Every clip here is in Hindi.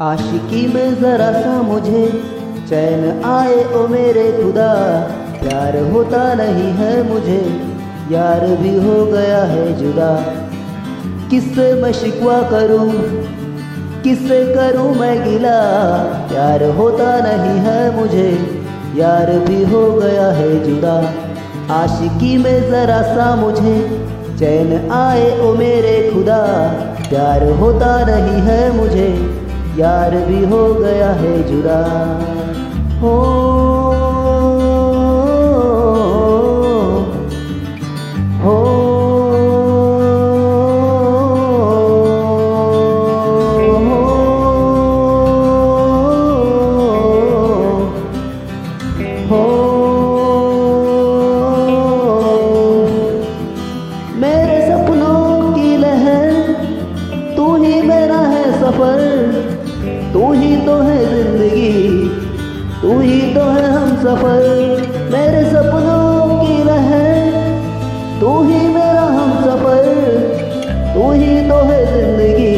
आशिकी में ज़रा सा मुझे चैन आए, ओ मेरे खुदा। प्यार होता नहीं है मुझे, यार भी हो गया है जुदा। किससे मैं शिकवा करूँ किससे करूँ मैं गिला? प्यार होता नहीं है मुझे, यार भी हो गया है जुदा। आशिकी में ज़रा सा मुझे चैन आए, ओ मेरे खुदा। प्यार होता नहीं है मुझे यार भी हो गया है जुदा। हो। मेरे सपनों की लहर, तू ही मेरा है सफ़र। ज़िंदगी। तू ही तो है हम सफ़र, मेरे सपनों की लहर। तू ही मेरा हम सफ़र, तू ही तो है ज़िंदगी।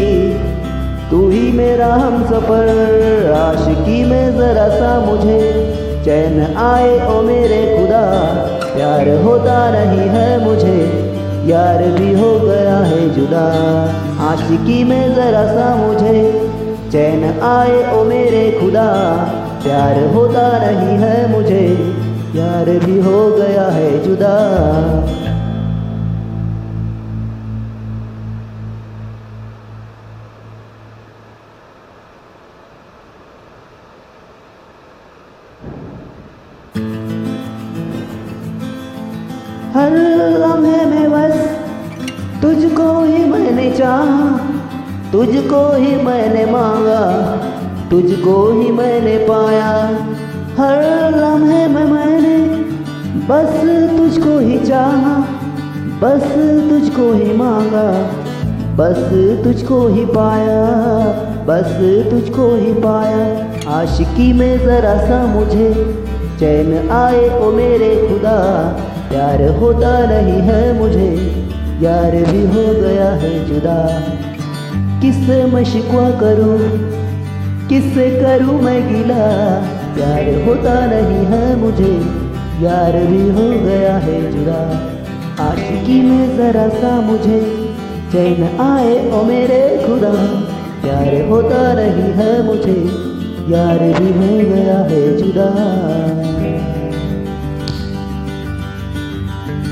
तू ही मेरा हम सफ़र, आशिकी में जरा सा मुझे। चैन आए ओ मेरे खुदा, प्यार होता नहीं है मुझे। यार भी हो गया है जुदा, आशिकी में जरा सा मुझे। चैन आए ओ मेरे खुदा, प्यार होता नहीं है मुझे, प्यार भी हो गया है जुदा। हर लम्हे में बस, तुझको ही मैंने चाहा। तुझको ही मैंने मांगा, तुझको ही मैंने पाया। हर लम्हे में मैंने बस तुझको ही चाहा, बस तुझको ही मांगा, बस तुझको ही पाया, बस तुझको ही पाया। आशिकी में ज़रा सा मुझे चैन आए, ओ मेरे खुदा, प्यार होता नहीं है मुझे, यार भी हो गया है जुदा। किससे मैं शिकवा करूँ? किससे करूँ मैं गिला? प्यार होता नहीं है मुझे, यार भी हो गया है जुदा। आशिकी में ज़रा सा मुझे, चैन आए ओ मेरे खुदा। प्यार होता नहीं है मुझे, यार भी हो गया है जुदा।